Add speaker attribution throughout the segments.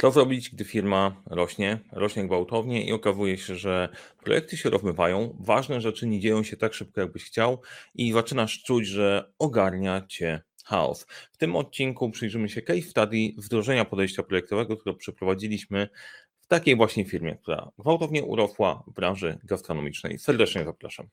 Speaker 1: Co zrobić, gdy firma rośnie, rośnie gwałtownie i okazuje się, że projekty się rozmywają, ważne rzeczy nie dzieją się tak szybko, jakbyś chciał i zaczynasz czuć, że ogarnia cię chaos. W tym odcinku przyjrzymy się case study wdrożenia podejścia projektowego, które przeprowadziliśmy w takiej właśnie firmie, która gwałtownie urosła w branży gastronomicznej. Serdecznie zapraszam.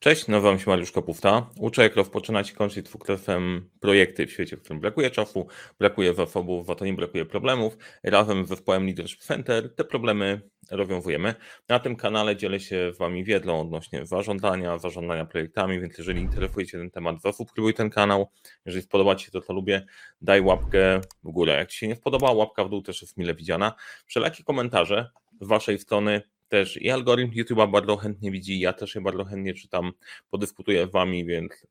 Speaker 1: Cześć, nazywam się Mariusz Kopówta. Uczę, jak rozpoczynać i kończyć twórctwem projekty w świecie, w którym brakuje czasu, brakuje zasobów, w nie brakuje problemów. Razem z zespołem Leadership Center te problemy rozwiązujemy. Na tym kanale dzielę się z Wami wiedzą odnośnie zarządzania, zarządzania projektami, więc jeżeli interesuje Cię ten temat, zasubskrybuj ten kanał. Jeżeli spodoba Ci się to, co lubię, daj łapkę w górę. Jak Ci się nie spodoba, łapka w dół też jest mile widziana. Wszelakie komentarze z Waszej strony też i algorytm YouTube'a bardzo chętnie widzi, ja też je bardzo chętnie czytam, podyskutuję z Wami, więc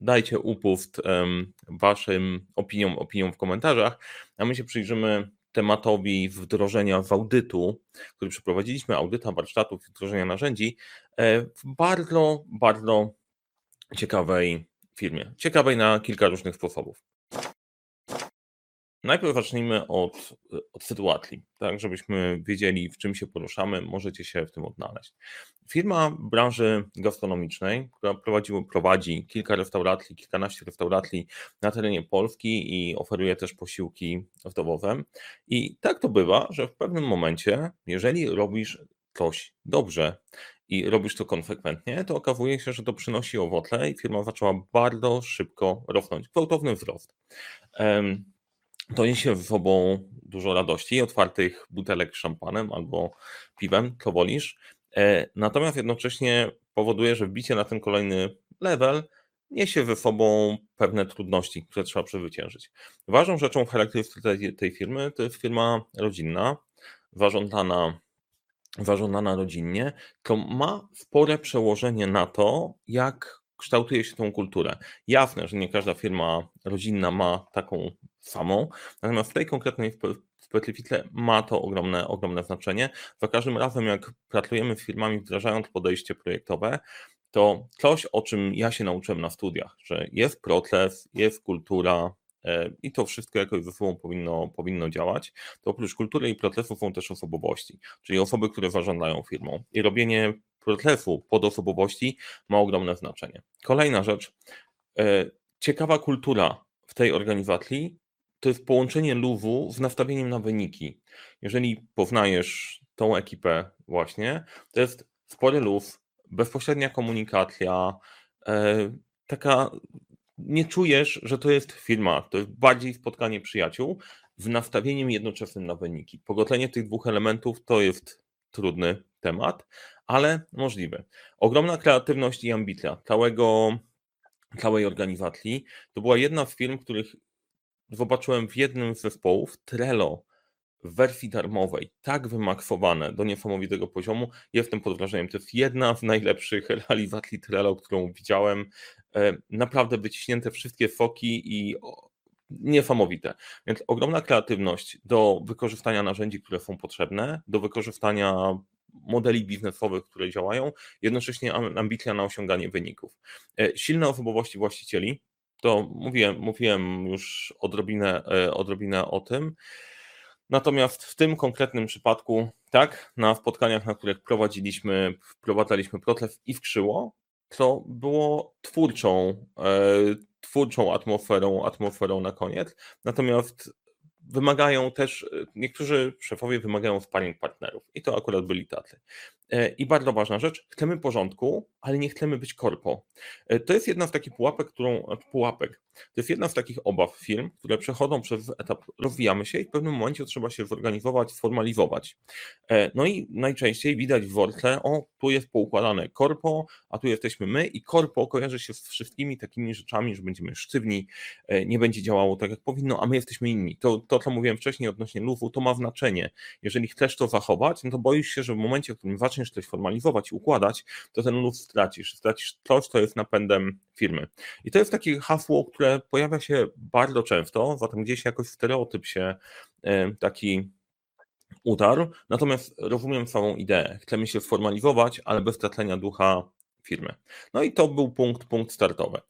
Speaker 1: dajcie upust um, Waszym opiniom, opiniom w komentarzach, a my się przyjrzymy tematowi wdrożenia w audytu, który przeprowadziliśmy, audyta warsztatów i wdrożenia narzędzi e, w bardzo, bardzo ciekawej firmie. Ciekawej na kilka różnych sposobów. Najpierw zacznijmy od, od sytuacji, tak, żebyśmy wiedzieli, w czym się poruszamy, możecie się w tym odnaleźć. Firma branży gastronomicznej, która prowadzi, prowadzi kilka restauracji, kilkanaście restauracji na terenie Polski i oferuje też posiłki domowe. I tak to bywa, że w pewnym momencie, jeżeli robisz coś dobrze i robisz to konsekwentnie, to okazuje się, że to przynosi owoce i firma zaczęła bardzo szybko rosnąć, gwałtowny wzrost to niesie ze sobą dużo radości, otwartych butelek szampanem albo piwem, co wolisz. E, natomiast jednocześnie powoduje, że wbicie na ten kolejny level niesie ze sobą pewne trudności, które trzeba przezwyciężyć. Ważną rzeczą charakterystyczną tej, tej firmy to jest firma rodzinna, zarządzana, zarządzana rodzinnie, to ma spore przełożenie na to, jak kształtuje się tą kulturę. Jasne, że nie każda firma rodzinna ma taką samą, natomiast w tej konkretnej specyfice ma to ogromne, ogromne znaczenie. Za każdym razem, jak pracujemy z firmami wdrażając podejście projektowe, to coś, o czym ja się nauczyłem na studiach, że jest proces, jest kultura, e, i to wszystko jakoś ze sobą powinno, powinno działać, to oprócz kultury i procesu są też osobowości, czyli osoby, które zarządzają firmą. I robienie procesu pod osobowości ma ogromne znaczenie. Kolejna rzecz, e, ciekawa kultura w tej organizacji to jest połączenie luwu z nastawieniem na wyniki. Jeżeli poznajesz tą ekipę właśnie, to jest spory luz, bezpośrednia komunikacja, e, taka nie czujesz, że to jest firma, to jest bardziej spotkanie przyjaciół z nastawieniem jednoczesnym na wyniki. Pogodzenie tych dwóch elementów to jest trudny temat, ale możliwy. Ogromna kreatywność i ambicja całego, całej organizacji. To była jedna z firm, których zobaczyłem w jednym z zespołów, Trello w wersji darmowej, tak wymaksowane do niesamowitego poziomu. Jestem pod wrażeniem. To jest jedna z najlepszych realizacji Trello, którą widziałem. E, naprawdę wyciśnięte wszystkie foki i niesamowite. Więc ogromna kreatywność do wykorzystania narzędzi, które są potrzebne, do wykorzystania modeli biznesowych, które działają, jednocześnie ambicja na osiąganie wyników. E, silne osobowości właścicieli, to mówiłem, mówiłem już odrobinę, e, odrobinę o tym. Natomiast w tym konkretnym przypadku, tak, na spotkaniach, na których prowadziliśmy, wprowadzaliśmy proces i wkrzyło, to było twórczą, e, twórczą atmosferą, atmosferą na koniec. Natomiast wymagają też, niektórzy szefowie wymagają sparring partnerów i to akurat byli tacy. E, I bardzo ważna rzecz, chcemy porządku, ale nie chcemy być korpo. E, to jest jedna z takich pułapek, którą, e, pułapek, to jest jedna z takich obaw firm, które przechodzą przez etap rozwijamy się i w pewnym momencie trzeba się zorganizować, sformalizować. No i najczęściej widać w worce, o tu jest poukładane korpo, a tu jesteśmy my i korpo kojarzy się z wszystkimi takimi rzeczami, że będziemy sztywni, nie będzie działało tak jak powinno, a my jesteśmy inni. To, to co mówiłem wcześniej odnośnie lufu, to ma znaczenie. Jeżeli chcesz to zachować, no to boisz się, że w momencie, w którym zaczniesz coś formalizować i układać, to ten luz stracisz. Stracisz coś, co jest napędem firmy. I to jest takie hasło, które pojawia się bardzo często, zatem gdzieś jakoś stereotyp się taki utarł. Natomiast rozumiem całą ideę. Chcemy się sformalizować, ale bez stracenia ducha firmy. No i to był punkt, punkt startowy.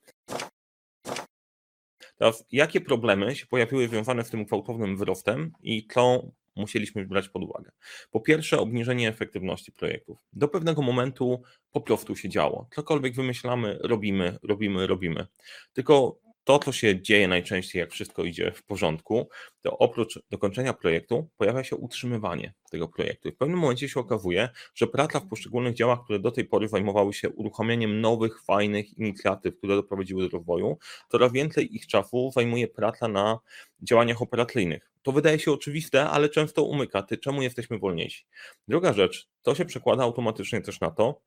Speaker 1: Teraz, jakie problemy się pojawiły związane z tym gwałtownym wzrostem i co musieliśmy brać pod uwagę? Po pierwsze, obniżenie efektywności projektów. Do pewnego momentu po prostu się działo. Cokolwiek wymyślamy, robimy, robimy, robimy. Tylko to, co się dzieje najczęściej, jak wszystko idzie w porządku, to oprócz dokończenia projektu pojawia się utrzymywanie tego projektu. W pewnym momencie się okazuje, że praca w poszczególnych działach, które do tej pory zajmowały się uruchomieniem nowych, fajnych inicjatyw, które doprowadziły do rozwoju, coraz więcej ich czasu zajmuje praca na działaniach operacyjnych. To wydaje się oczywiste, ale często umyka. Ty, czemu jesteśmy wolniejsi? Druga rzecz, to się przekłada automatycznie też na to,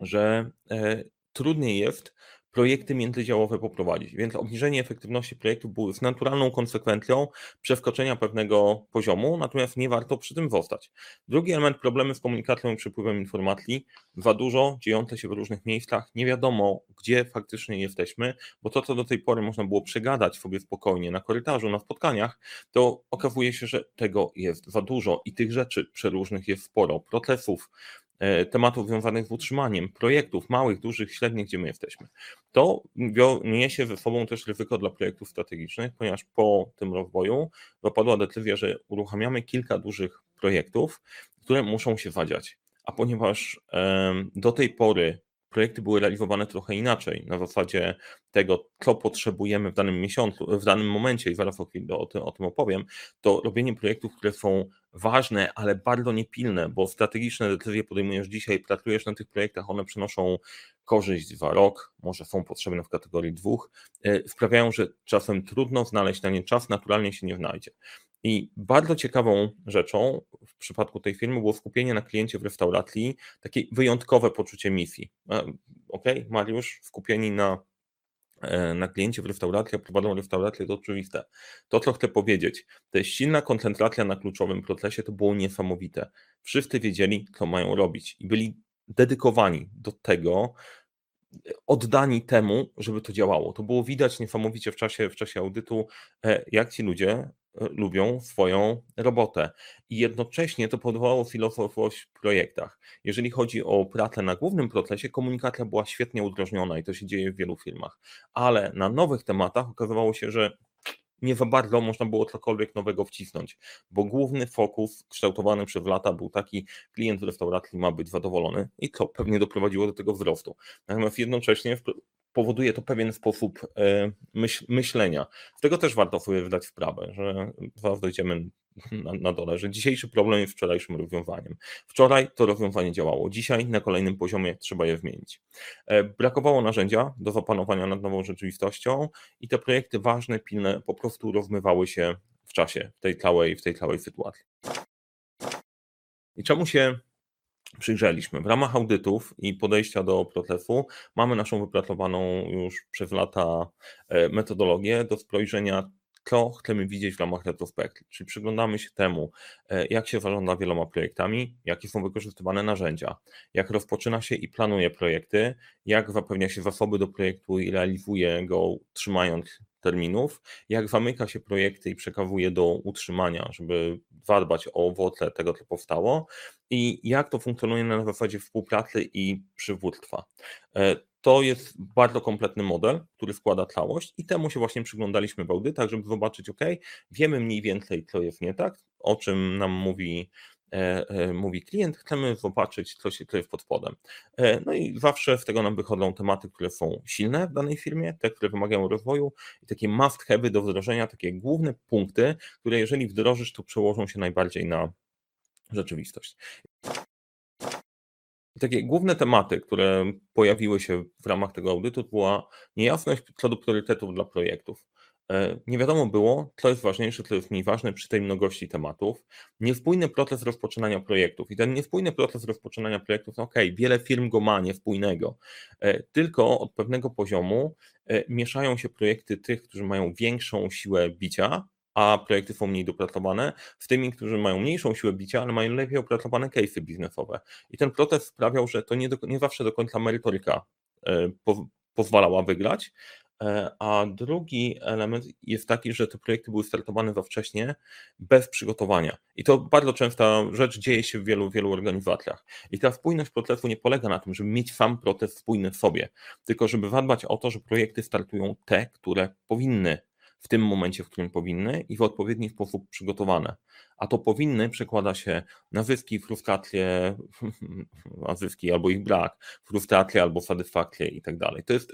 Speaker 1: że e, trudniej jest projekty międzydziałowe poprowadzić. Więc obniżenie efektywności projektu było z naturalną konsekwencją przeskoczenia pewnego poziomu, natomiast nie warto przy tym zostać. Drugi element problemy z komunikacją i przepływem informacji, za dużo dziejące się w różnych miejscach, nie wiadomo gdzie faktycznie jesteśmy, bo to co do tej pory można było przegadać sobie spokojnie na korytarzu, na spotkaniach, to okazuje się, że tego jest za dużo i tych rzeczy przeróżnych jest sporo, procesów, tematów związanych z utrzymaniem, projektów małych, dużych, średnich, gdzie my jesteśmy. To niesie ze sobą też ryzyko dla projektów strategicznych, ponieważ po tym rozwoju zapadła decyzja, że uruchamiamy kilka dużych projektów, które muszą się wadziać. A ponieważ do tej pory projekty były realizowane trochę inaczej, na zasadzie tego, co potrzebujemy w danym miesiącu, w danym momencie, i zaraz o, o, tym, o tym opowiem, to robienie projektów, które są ważne, ale bardzo niepilne, bo strategiczne decyzje podejmujesz dzisiaj, pracujesz na tych projektach, one przynoszą korzyść za rok, może są potrzebne w kategorii dwóch, e, sprawiają, że czasem trudno znaleźć na nie czas, naturalnie się nie znajdzie. I bardzo ciekawą rzeczą w przypadku tej firmy było skupienie na kliencie w restauracji, takie wyjątkowe poczucie misji. E, ok, Mariusz, skupieni na, e, na kliencie w restauracji, a prowadzą restaurację, to oczywiste. To, co chcę powiedzieć, to jest silna koncentracja na kluczowym procesie, to było niesamowite. Wszyscy wiedzieli, co mają robić i byli dedykowani do tego, oddani temu, żeby to działało. To było widać niesamowicie w czasie, w czasie audytu, e, jak ci ludzie e, lubią swoją robotę. I jednocześnie to powodowało filozofowość w projektach. Jeżeli chodzi o pracę na głównym procesie, komunikacja była świetnie udrożniona i to się dzieje w wielu firmach. Ale na nowych tematach okazywało się, że nie za bardzo można było cokolwiek nowego wcisnąć, bo główny fokus kształtowany przez lata był taki, klient w restauracji ma być zadowolony i to pewnie doprowadziło do tego wzrostu. Natomiast jednocześnie powoduje to pewien sposób e, myśl, myślenia. Z tego też warto sobie wydać sprawę, że zaraz dojdziemy na, na dole, że dzisiejszy problem jest wczorajszym rozwiązaniem. Wczoraj to rozwiązanie działało, dzisiaj na kolejnym poziomie trzeba je zmienić. E, brakowało narzędzia do zapanowania nad nową rzeczywistością i te projekty ważne, pilne po prostu rozmywały się w czasie w tej całej, w tej całej sytuacji. I czemu się przyjrzeliśmy. W ramach audytów i podejścia do procesu mamy naszą wypracowaną już przez lata e, metodologię do spojrzenia, co chcemy widzieć w ramach retrospekcji. Czyli przyglądamy się temu, e, jak się zarządza wieloma projektami, jakie są wykorzystywane narzędzia, jak rozpoczyna się i planuje projekty, jak zapewnia się zasoby do projektu i realizuje go trzymając terminów, jak zamyka się projekty i przekazuje do utrzymania, żeby zadbać o owoce tego, co powstało i jak to funkcjonuje na zasadzie współpracy i przywództwa. E, to jest bardzo kompletny model, który składa całość i temu się właśnie przyglądaliśmy w audytach, żeby zobaczyć, ok, wiemy mniej więcej, co jest nie tak, o czym nam mówi E, e, mówi klient, chcemy zobaczyć, co, się, co jest pod spodem. No i zawsze z tego nam wychodzą tematy, które są silne w danej firmie, te, które wymagają rozwoju i takie must have do wdrożenia, takie główne punkty, które jeżeli wdrożysz, to przełożą się najbardziej na rzeczywistość. Takie główne tematy, które pojawiły się w ramach tego audytu, była niejasność co do priorytetów dla projektów. E, nie wiadomo było, co jest ważniejsze, co jest mniej ważne przy tej mnogości tematów. Niespójny proces rozpoczynania projektów. I ten niespójny proces rozpoczynania projektów, no ok, wiele firm go ma niespójnego, e, tylko od pewnego poziomu e, mieszają się projekty tych, którzy mają większą siłę bicia, a projekty są mniej dopracowane, z tymi, którzy mają mniejszą siłę bicia, ale mają lepiej opracowane case'y biznesowe. I ten proces sprawiał, że to nie, do, nie zawsze do końca merytoryka po, pozwalała wygrać, E, a drugi element jest taki, że te projekty były startowane za wcześnie, bez przygotowania. I to bardzo częsta rzecz dzieje się w wielu, wielu organizacjach. I ta spójność procesu nie polega na tym, żeby mieć sam proces spójny w sobie, tylko żeby zadbać o to, że projekty startują te, które powinny w tym momencie, w którym powinny i w odpowiedni sposób przygotowane. A to powinny przekłada się na zyski, frustracje, na zyski albo ich brak, frustracje albo satysfakcję i tak dalej. To jest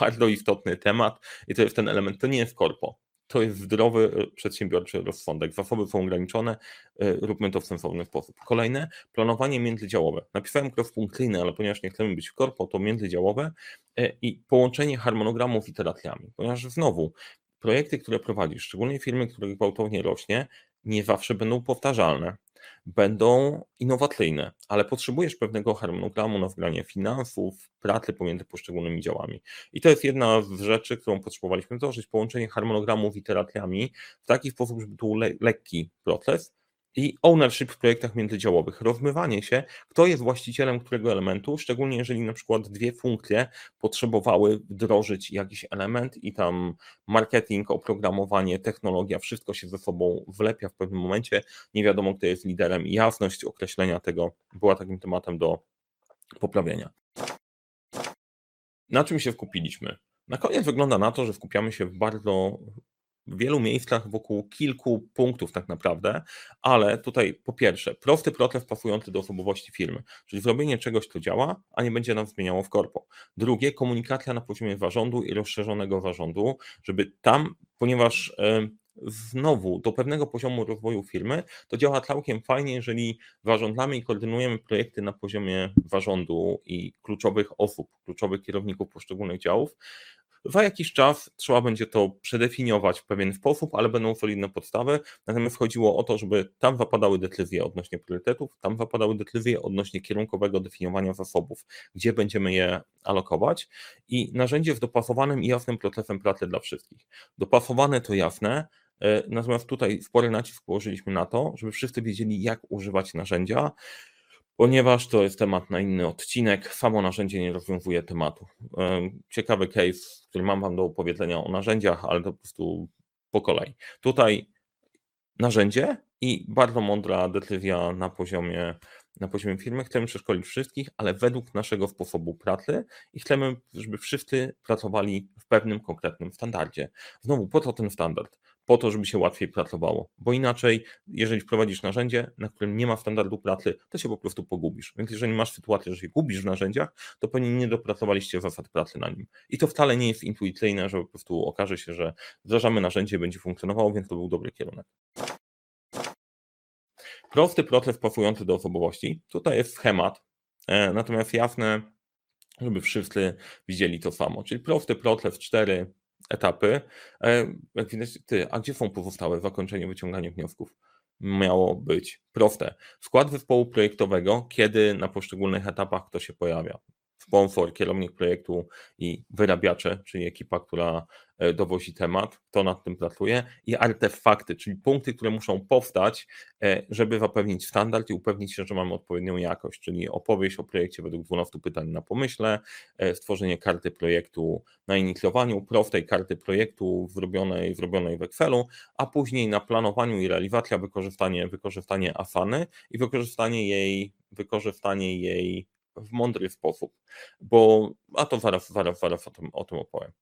Speaker 1: bardzo istotny temat i to jest ten element, to nie jest korpo. To jest zdrowy e, przedsiębiorczy rozsądek. Zasoby są ograniczone, e, róbmy to w sensowny sposób. Kolejne, planowanie międzydziałowe. Napisałem cross-funkcyjne, ale ponieważ nie chcemy być w korpo, to międzydziałowe e, i połączenie harmonogramów iteracjami. Ponieważ znowu projekty, które prowadzisz, szczególnie firmy, które gwałtownie rośnie, nie zawsze będą powtarzalne, będą innowacyjne, ale potrzebujesz pewnego harmonogramu na wgranie finansów, pracy pomiędzy poszczególnymi działami. I to jest jedna z rzeczy, którą potrzebowaliśmy wdrożyć, połączenie harmonogramu z iteracjami w taki sposób, żeby to był le lekki proces, i ownership w projektach międzydziałowych, rozmywanie się, kto jest właścicielem którego elementu, szczególnie jeżeli na przykład dwie funkcje potrzebowały wdrożyć jakiś element i tam marketing, oprogramowanie, technologia, wszystko się ze sobą wlepia w pewnym momencie, nie wiadomo kto jest liderem i jasność określenia tego była takim tematem do poprawienia. Na czym się skupiliśmy? Na koniec wygląda na to, że skupiamy się w bardzo w wielu miejscach wokół kilku punktów tak naprawdę, ale tutaj po pierwsze, prosty proces pasujący do osobowości firmy, czyli zrobienie czegoś, co działa, a nie będzie nam zmieniało w korpo. Drugie, komunikacja na poziomie zarządu i rozszerzonego zarządu, żeby tam, ponieważ znowu do pewnego poziomu rozwoju firmy, to działa całkiem fajnie, jeżeli zarządzamy i koordynujemy projekty na poziomie zarządu i kluczowych osób, kluczowych kierowników poszczególnych działów, za jakiś czas trzeba będzie to przedefiniować w pewien sposób, ale będą solidne podstawy. Natomiast chodziło o to, żeby tam zapadały decyzje odnośnie priorytetów, tam zapadały decyzje odnośnie kierunkowego definiowania zasobów, gdzie będziemy je alokować i narzędzie z dopasowanym i jasnym procesem pracy dla wszystkich. Dopasowane to jasne, e, Natomiast tutaj spory nacisk położyliśmy na to, żeby wszyscy wiedzieli, jak używać narzędzia, ponieważ to jest temat na inny odcinek. Samo narzędzie nie rozwiązuje tematu. Ciekawy case, który mam Wam do opowiedzenia o narzędziach, ale to po prostu po kolei. Tutaj narzędzie i bardzo mądra decyzja na poziomie, na poziomie firmy. Chcemy przeszkolić wszystkich, ale według naszego sposobu pracy i chcemy, żeby wszyscy pracowali w pewnym konkretnym standardzie. Znowu, po co ten standard? Po to, żeby się łatwiej pracowało. Bo inaczej, jeżeli wprowadzisz narzędzie, na którym nie ma standardu pracy, to się po prostu pogubisz. Więc jeżeli masz sytuację, że się gubisz w narzędziach, to pewnie nie dopracowaliście zasad pracy na nim. I to wcale nie jest intuicyjne, że po prostu okaże się, że wdrażamy narzędzie, będzie funkcjonowało, więc to był dobry kierunek. Prosty proces pasujący do osobowości. Tutaj jest schemat, e, natomiast jasne, żeby wszyscy widzieli to samo. Czyli prosty proces, cztery etapy. E, jak widać, ty, a gdzie są pozostałe zakończenie wyciągania wniosków? Miało być proste. Skład zespołu projektowego, kiedy na poszczególnych etapach kto się pojawia sponsor, kierownik projektu i wyrabiacze, czyli ekipa, która e, dowozi temat, kto nad tym pracuje. I artefakty, czyli punkty, które muszą powstać, e, żeby zapewnić standard i upewnić się, że mamy odpowiednią jakość, czyli opowieść o projekcie według 12 pytań na pomyśle, e, stworzenie karty projektu na inicjowaniu, prostej karty projektu zrobionej, zrobionej w Excelu, a później na planowaniu i realizacja wykorzystanie, wykorzystanie Asany i wykorzystanie jej, wykorzystanie jej w mądry sposób, bo a to zaraz, zaraz, zaraz o tym, o tym opowiem.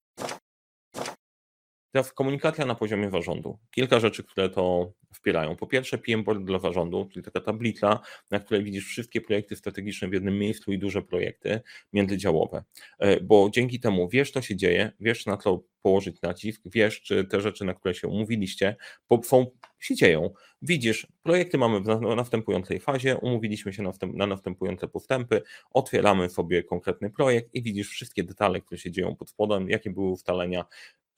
Speaker 1: Teraz komunikacja na poziomie zarządu. Kilka rzeczy, które to wspierają. Po pierwsze, PM Board dla zarządu, czyli taka tablica, na której widzisz wszystkie projekty strategiczne w jednym miejscu i duże projekty międzydziałowe. E, bo dzięki temu wiesz, co się dzieje, wiesz, na co położyć nacisk, wiesz, czy te rzeczy, na które się umówiliście, są, się dzieją. Widzisz, projekty mamy w następującej fazie, umówiliśmy się na następujące postępy, otwieramy sobie konkretny projekt i widzisz wszystkie detale, które się dzieją pod spodem, jakie były ustalenia,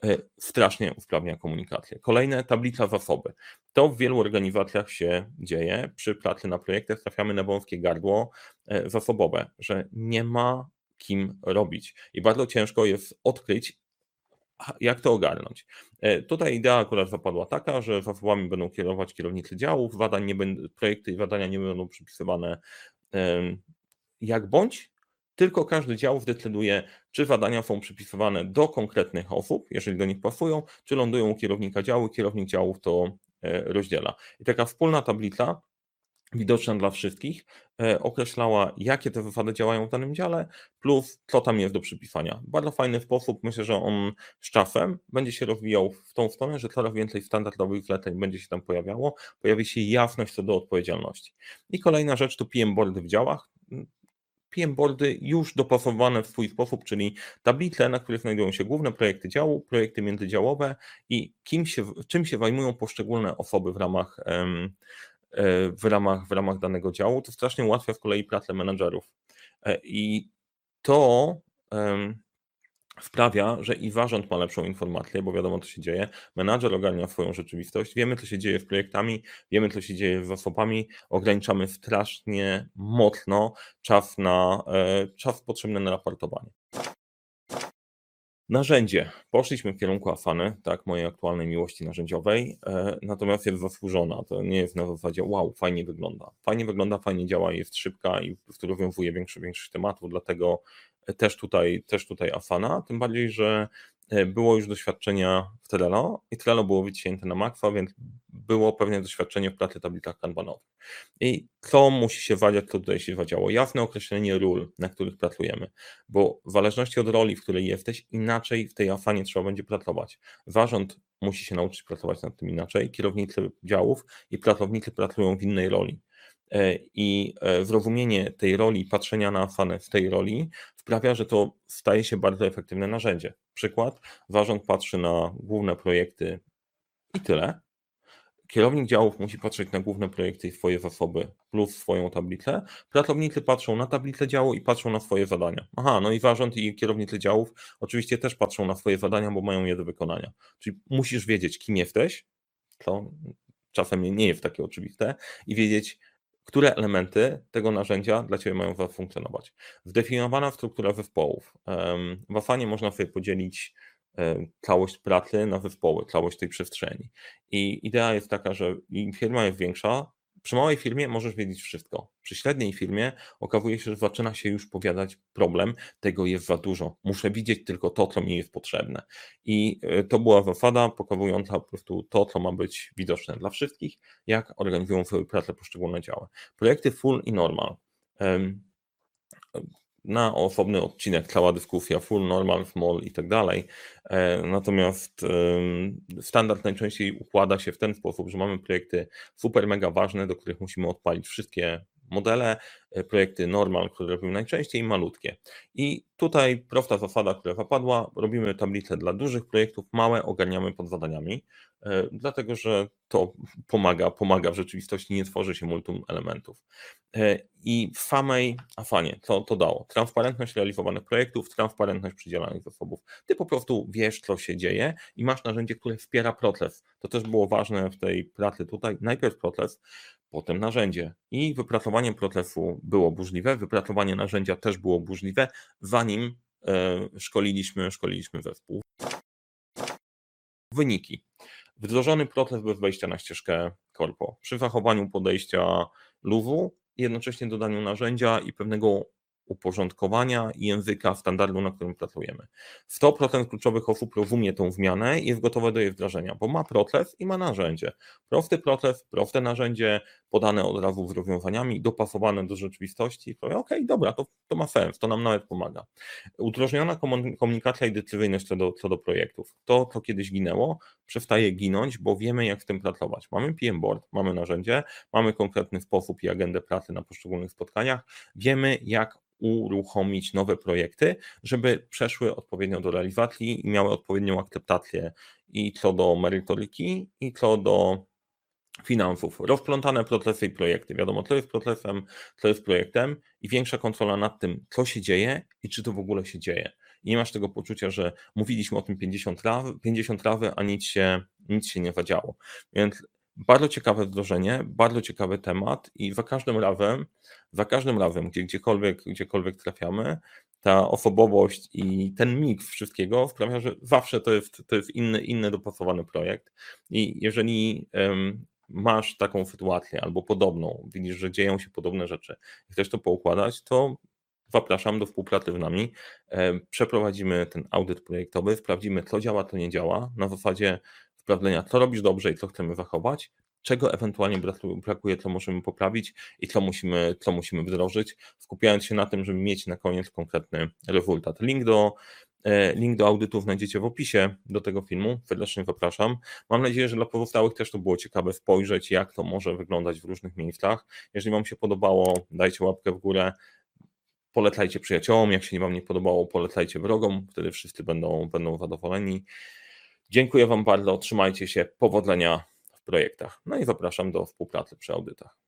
Speaker 1: E, strasznie usprawnia komunikację. Kolejne, tablica zasoby. To w wielu organizacjach się dzieje. Przy pracy na projektach trafiamy na wąskie gardło e, zasobowe, że nie ma kim robić. I bardzo ciężko jest odkryć, jak to ogarnąć. E, tutaj idea akurat zapadła taka, że zasobami będą kierować kierownicy działów, zadań nie będą, projekty i zadania nie będą przypisywane jak bądź, tylko każdy dział zdecyduje, czy zadania są przypisywane do konkretnych osób, jeżeli do nich pasują, czy lądują u kierownika działu, kierownik działów to e, rozdziela. I taka wspólna tablica widoczna dla wszystkich, e, określała, jakie te wywady działają w danym dziale, plus co tam jest do przypisania. Bardzo fajny sposób, myślę, że on z czasem będzie się rozwijał w tą stronę, że coraz więcej standardowych zleceń będzie się tam pojawiało, pojawi się jasność co do odpowiedzialności. I kolejna rzecz to PM boardy w działach. PM boardy już dopasowane w swój sposób, czyli tablice, na których znajdują się główne projekty działu, projekty międzydziałowe i kim się, czym się zajmują poszczególne osoby w ramach E, w ramach, w ramach danego działu, to strasznie ułatwia z kolei pracę menedżerów. E, I to sprawia, że i zarząd ma lepszą informację, bo wiadomo, co się dzieje. Menadżer ogarnia swoją rzeczywistość, wiemy, co się dzieje z projektami, wiemy, co się dzieje z zasobami, ograniczamy strasznie mocno czas, na, e, czas potrzebny na raportowanie. Narzędzie. Poszliśmy w kierunku Afany, tak, mojej aktualnej miłości narzędziowej, e, natomiast jest zasłużona. To nie jest na zasadzie, wow, fajnie wygląda. Fajnie wygląda, fajnie działa, jest szybka i rozwiązuje większy, większość tematów, dlatego też tutaj, też tutaj Afana, tym bardziej, że E, było już doświadczenia w Trello i Trello było wycięte na Maxa, więc było pewne doświadczenie w pracy tablicach kanbanowych. I co musi się wadziać, co tutaj się wadziało? Jasne określenie ról, na których pracujemy, bo w zależności od roli, w której jesteś, inaczej w tej afanie trzeba będzie pracować. Zarząd musi się nauczyć pracować nad tym inaczej, kierownicy działów i pracownicy pracują w innej roli. E, I e, zrozumienie tej roli, patrzenia na fanę w tej roli sprawia, że to staje się bardzo efektywne narzędzie. Przykład, zarząd patrzy na główne projekty i tyle. Kierownik działów musi patrzeć na główne projekty i swoje zasoby plus swoją tablicę. Pracownicy patrzą na tablicę działu i patrzą na swoje zadania. Aha, no i zarząd i kierownicy działów oczywiście też patrzą na swoje zadania, bo mają je do wykonania. Czyli musisz wiedzieć, kim jesteś, co czasem nie jest takie oczywiste, i wiedzieć, które elementy tego narzędzia dla Ciebie mają zafunkcjonować. Zdefiniowana struktura zespołów. W Afanie można sobie podzielić całość pracy na zespoły, całość tej przestrzeni. I idea jest taka, że im firma jest większa, przy małej firmie możesz wiedzieć wszystko. Przy średniej firmie okazuje się, że zaczyna się już powiadać problem, tego jest za dużo. Muszę widzieć tylko to, co mi jest potrzebne. I e, to była zasada pokazująca po prostu to, co ma być widoczne dla wszystkich, jak organizują swoją pracę poszczególne działy. Projekty full i normal na osobny odcinek cała dyskusja full, normal, small i tak dalej. E, natomiast standard najczęściej układa się w ten sposób, że mamy projekty super mega ważne, do których musimy odpalić wszystkie modele, e, projekty normal, które robimy najczęściej, malutkie. I tutaj prosta zasada, która zapadła, robimy tablicę dla dużych projektów, małe ogarniamy pod zadaniami, e, dlatego że to pomaga, pomaga w rzeczywistości, nie tworzy się multum elementów. E, I w samej Afanie, co to dało? Transparentność realizowanych projektów, transparentność przydzielanych zasobów. Ty po prostu wiesz, co się dzieje i masz narzędzie, które wspiera proces. To też było ważne w tej pracy tutaj. Najpierw proces, potem narzędzie. I wypracowanie procesu było burzliwe, wypracowanie narzędzia też było burzliwe, zanim e, szkoliliśmy, szkoliliśmy zespół. Wyniki. Wdrożony proces bez wejścia na ścieżkę korpo. Przy zachowaniu podejścia luwu, jednocześnie dodaniu narzędzia i pewnego uporządkowania języka standardu, na którym pracujemy. 100% kluczowych osób rozumie tą zmianę i jest gotowe do jej wdrażania, bo ma proces i ma narzędzie. Prosty proces, proste narzędzie, podane od razu z rozwiązaniami, dopasowane do rzeczywistości i powie, ok, dobra, to, to ma sens, to nam nawet pomaga. Udrożniona komunikacja i decyzyjność co do, co do projektów. To, co kiedyś ginęło, przestaje ginąć, bo wiemy, jak w tym pracować. Mamy PM Board, mamy narzędzie, mamy konkretny sposób i agendę pracy na poszczególnych spotkaniach, wiemy, jak uruchomić nowe projekty, żeby przeszły odpowiednio do realizacji i miały odpowiednią akceptację i co do merytoryki, i co do finansów. Rozplątane procesy i projekty. Wiadomo, co jest procesem, co jest projektem i większa kontrola nad tym, co się dzieje i czy to w ogóle się dzieje. I nie masz tego poczucia, że mówiliśmy o tym 50 razy, 50 razy a nic się, nic się nie zadziało. Więc bardzo ciekawe wdrożenie, bardzo ciekawy temat i za każdym razem, za każdym razem, gdzie, gdziekolwiek, gdziekolwiek trafiamy, ta osobowość i ten miks wszystkiego sprawia, że zawsze to jest, to jest inny, inny dopasowany projekt. I jeżeli um, masz taką sytuację albo podobną, widzisz, że dzieją się podobne rzeczy i chcesz to poukładać, to zapraszam do współpracy z nami. E, przeprowadzimy ten audyt projektowy, sprawdzimy, co działa, co nie działa, na zasadzie sprawdzenia, co robisz dobrze i co chcemy zachować, czego ewentualnie brakuje, co możemy poprawić i co musimy, co musimy wdrożyć, skupiając się na tym, żeby mieć na koniec konkretny rezultat. Link do, link do audytu znajdziecie w opisie do tego filmu. Serdecznie zapraszam. Mam nadzieję, że dla pozostałych też to było ciekawe spojrzeć, jak to może wyglądać w różnych miejscach. Jeżeli Wam się podobało, dajcie łapkę w górę. Polecajcie przyjaciołom, jak się Wam nie podobało, polecajcie wrogom, wtedy wszyscy będą, będą zadowoleni. Dziękuję Wam bardzo, trzymajcie się, powodzenia w projektach. No i zapraszam do współpracy przy audytach.